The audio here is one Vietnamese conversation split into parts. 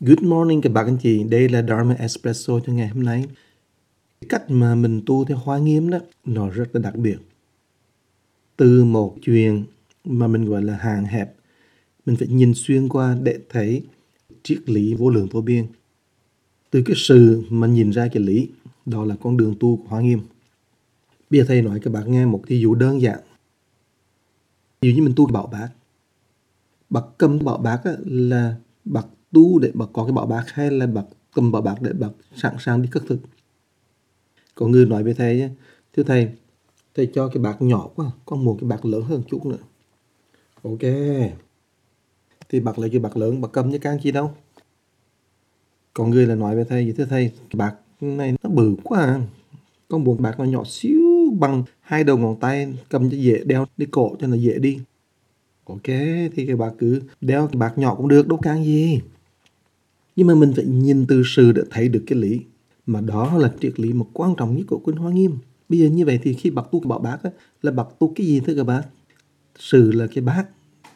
Good morning các bạn anh chị, đây là Dharma Espresso cho ngày hôm nay. Cách mà mình tu theo hoa nghiêm đó, nó rất là đặc biệt. Từ một chuyện mà mình gọi là hàng hẹp, mình phải nhìn xuyên qua để thấy triết lý vô lượng vô biên. Từ cái sự mà nhìn ra cái lý, đó là con đường tu của hoa nghiêm. Bây giờ thầy nói các bạn nghe một ví dụ đơn giản. Ví dụ như mình tu bảo bát. Bạc cầm bảo bát là bạc tu để bác có cái bảo bạc hay là bạc cầm bảo bạc để bạc sẵn sàng đi cất thực. Có người nói với thầy, nhé, thưa thầy, thầy cho cái bạc nhỏ quá, con muốn cái bạc lớn hơn chút nữa. Ok. Thì bạc lấy cái bạc lớn, bạc cầm như can chi đâu. Có người là nói với thầy, thưa thầy, cái bạc này nó bự quá à. Con muốn bạc nó nhỏ xíu bằng hai đầu ngón tay cầm cho dễ đeo đi cổ cho nó dễ đi. Ok, thì cái bạc cứ đeo cái bạc nhỏ cũng được, đâu can gì. Nhưng mà mình phải nhìn từ sự để thấy được cái lý. Mà đó là triết lý một quan trọng nhất của Kinh Hoa Nghiêm. Bây giờ như vậy thì khi bậc tu bỏ bảo bác á, là bậc tu cái gì thưa các bác? Sự là cái bác,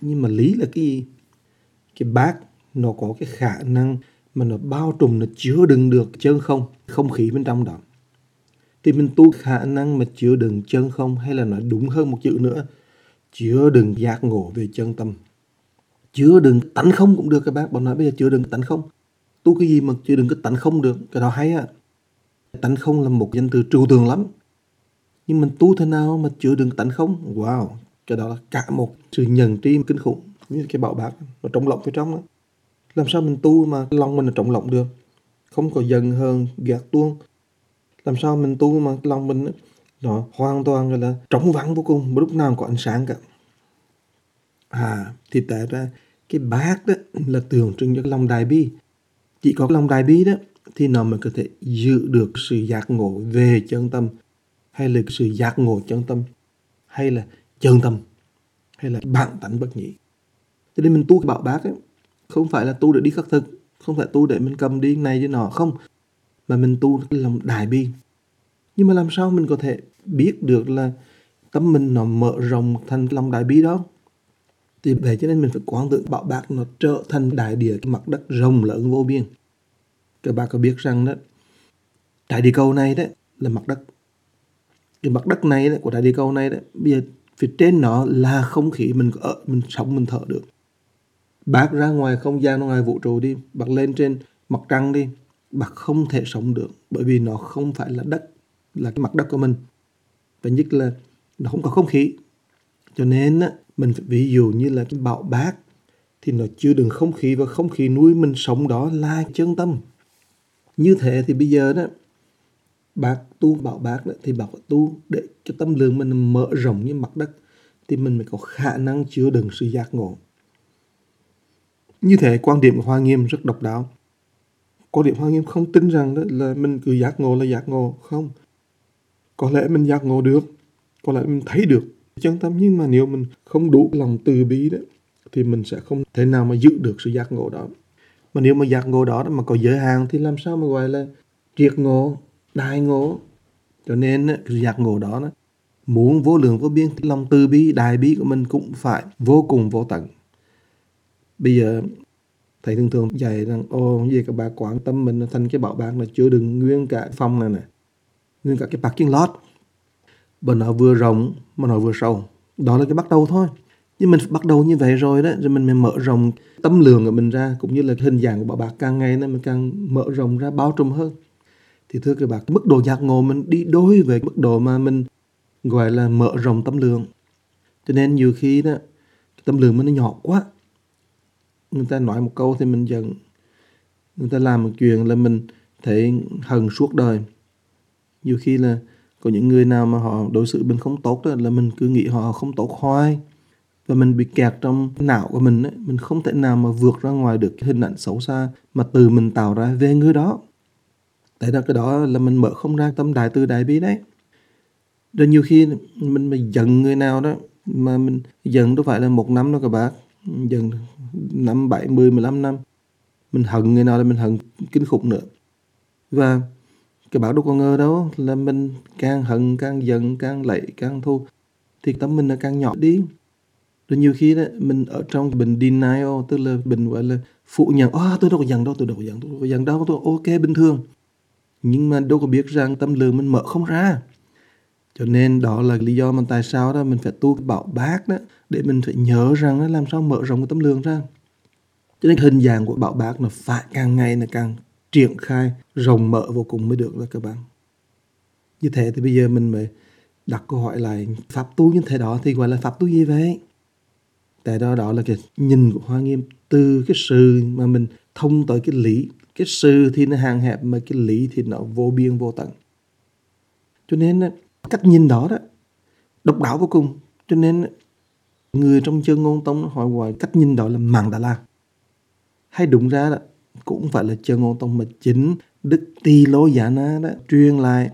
nhưng mà lý là cái gì? Cái bác nó có cái khả năng mà nó bao trùm, nó chứa đựng được chân không, không khí bên trong đó. Thì mình tu khả năng mà chứa đựng chân không hay là nói đúng hơn một chữ nữa, chứa đựng giác ngộ về chân tâm. Chứa đựng tánh không cũng được các bác. Bọn nói bây giờ chứa đựng tánh không. Tu cái gì mà chứ đừng cái tánh không được, cái đó hay á. Tánh không là một danh từ trừu tượng lắm. Nhưng mình tu thế nào mà chữa đựng tánh không? Wow, cái đó là cả một sự nhận tri kinh khủng. Như cái bảo bạc nó trọng lộng phía trong đó. Làm sao mình tu mà lòng mình là trọng lộng được? Không có dần hơn, gạt tuông. Làm sao mình tu mà lòng mình nó hoàn toàn là trống vắng vô cùng, lúc nào có ánh sáng cả. À, thì tại ra cái bát đó là tượng trưng cho lòng đại bi. Chỉ có lòng đại bi đó thì nó mới có thể giữ được sự giác ngộ về chân tâm hay là sự giác ngộ chân tâm hay là chân tâm hay là bản tánh bất nhị. Cho nên mình tu bảo bác ấy, không phải là tu để đi khắc thực, không phải tu để mình cầm đi này với nọ, không. Mà mình tu cái lòng đại bi. Nhưng mà làm sao mình có thể biết được là tâm mình nó mở rộng thành lòng đại bi đó? Thì vậy cho nên mình phải quán tưởng bảo bác nó trở thành đại địa cái mặt đất rộng lớn vô biên. Các bạn có biết rằng đó, đại địa cầu này đấy là mặt đất. Cái mặt đất này đó, của đại địa cầu này đấy, bây giờ phía trên nó là không khí mình ở, mình sống, mình thở được. Bác ra ngoài không gian, ngoài vũ trụ đi, bác lên trên mặt trăng đi, bác không thể sống được bởi vì nó không phải là đất, là cái mặt đất của mình. Và nhất là nó không có không khí. Cho nên á, mình phải ví dụ như là cái bạo bác thì nó chưa đựng không khí và không khí nuôi mình sống đó là chân tâm. Như thế thì bây giờ đó bác tu bảo bác đó, thì bảo tu để cho tâm lượng mình mở rộng như mặt đất thì mình mới có khả năng chứa đựng sự giác ngộ. Như thế quan điểm của Hoa Nghiêm rất độc đáo. Quan điểm Hoa Nghiêm không tin rằng đó là mình cứ giác ngộ là giác ngộ. Không. Có lẽ mình giác ngộ được. Có lẽ mình thấy được chân tâm. Nhưng mà nếu mình không đủ lòng từ bi đó thì mình sẽ không thể nào mà giữ được sự giác ngộ đó. Mà nếu mà giác ngộ đó mà có giới hạn thì làm sao mà gọi là triệt ngộ, đại ngộ. Cho nên cái giác ngộ đó, muốn vô lượng vô biên thì lòng từ bi, đại bi của mình cũng phải vô cùng vô tận. Bây giờ thầy thường thường dạy rằng ô gì các bạn quan tâm mình thành cái bảo bạc là chứa đựng nguyên cả phòng này nè nguyên cả cái parking lot bởi nó vừa rộng mà nó vừa sâu đó là cái bắt đầu thôi nhưng mình bắt đầu như vậy rồi đó, rồi mình mới mở rộng tấm lượng của mình ra, cũng như là hình dạng của bà bạc càng ngày nó mình càng mở rộng ra, bao trùm hơn. Thì thưa các bạn mức độ giác ngộ mình đi đôi với mức độ mà mình, gọi là, mở rộng tấm lượng. Cho nên nhiều khi đó tấm lượng mình nó nhỏ quá. Người ta nói một câu thì mình giận. Người ta làm một chuyện là mình thấy hận suốt đời. Nhiều khi là có những người nào mà họ đối xử mình không tốt đó, là mình cứ nghĩ họ không tốt hoài và mình bị kẹt trong não của mình ấy. mình không thể nào mà vượt ra ngoài được cái hình ảnh xấu xa mà từ mình tạo ra về người đó. Tại đó cái đó là mình mở không ra tâm đại từ đại bi đấy. Rồi nhiều khi mình mà giận người nào đó, mà mình giận đâu phải là một năm đâu các bác, giận năm bảy, mười mười lăm năm, mình hận người nào là mình hận kinh khủng nữa. Và cái bảo đâu có ngờ đâu là mình càng hận, càng giận, càng lệ càng thu thì tâm mình là càng nhỏ đi rồi nhiều khi đó mình ở trong bình denial tức là bình gọi là phủ nhận à, tôi đâu có giận đâu tôi đâu có giận tôi đâu có giận đâu tôi ok bình thường. Nhưng mà đâu có biết rằng tâm lượng mình mở không ra. Cho nên đó là lý do mà tại sao đó mình phải tu bảo bác đó để mình phải nhớ rằng đó, làm sao mở rộng cái tâm lượng ra. Cho nên hình dạng của bảo bác nó phải càng ngày là càng triển khai rộng mở vô cùng mới được đó các bạn. Như thế thì bây giờ mình mới đặt câu hỏi lại pháp tu như thế đó thì gọi là pháp tu gì vậy? Tại đó đó là cái nhìn của hoa nghiêm. Từ cái sự mà mình thông tới cái lý, cái sự thì nó hàng hẹp mà cái lý thì nó vô biên, vô tận. Cho nên cách nhìn đó đó, độc đáo vô cùng. Cho nên người trong chân ngôn tông hỏi gọi cách nhìn đó là màng đà la hay đúng ra đó, cũng phải là chân ngôn tông mà chính đức tỳ lô giả na đó truyền lại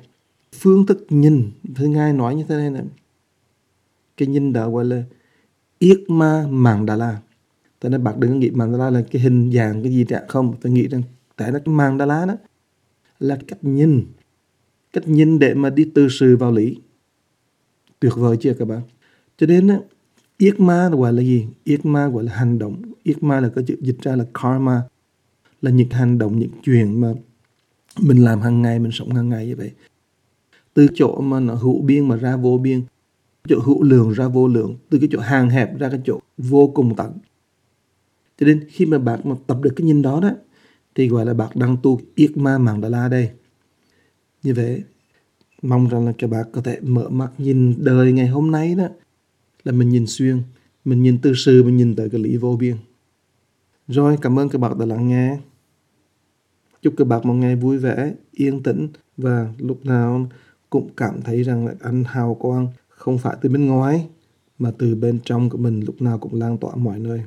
phương thức nhìn. Thứ ngài nói như thế này này cái nhìn đó gọi là yết ma màng đà la tại nên bạn đừng có nghĩ màng đà la là cái hình dạng cái gì cả không, tôi nghĩ rằng tại nó cái màng đà la đó là cách nhìn cách nhìn để mà đi từ sự vào lý. Tuyệt vời chưa các bạn? Cho nên á yết ma gọi là gì? Yết ma gọi là hành động. Yết ma là có chữ, dịch ra là karma, là những hành động, những chuyện mà mình làm hàng ngày, mình sống hàng ngày như vậy. Từ chỗ mà nó hữu biên mà ra vô biên chỗ hữu lượng ra vô lượng, từ cái chỗ hàng hẹp ra cái chỗ vô cùng tận. Cho nên khi mà bạn mà tập được cái nhìn đó đó, thì gọi là bạn đang tu yết ma mạng đà la đây. Như vậy, mong rằng là các bạn có thể mở mắt nhìn đời ngày hôm nay đó, là mình nhìn xuyên, mình nhìn từ sự, mình nhìn tới cái lý vô biên. Rồi, cảm ơn các bạn đã lắng nghe. Chúc các bạn một ngày vui vẻ, yên tĩnh, và lúc nào cũng cảm thấy rằng là anh hào quang không phải từ bên ngoài, mà từ bên trong của mình lúc nào cũng lan tỏa mọi nơi.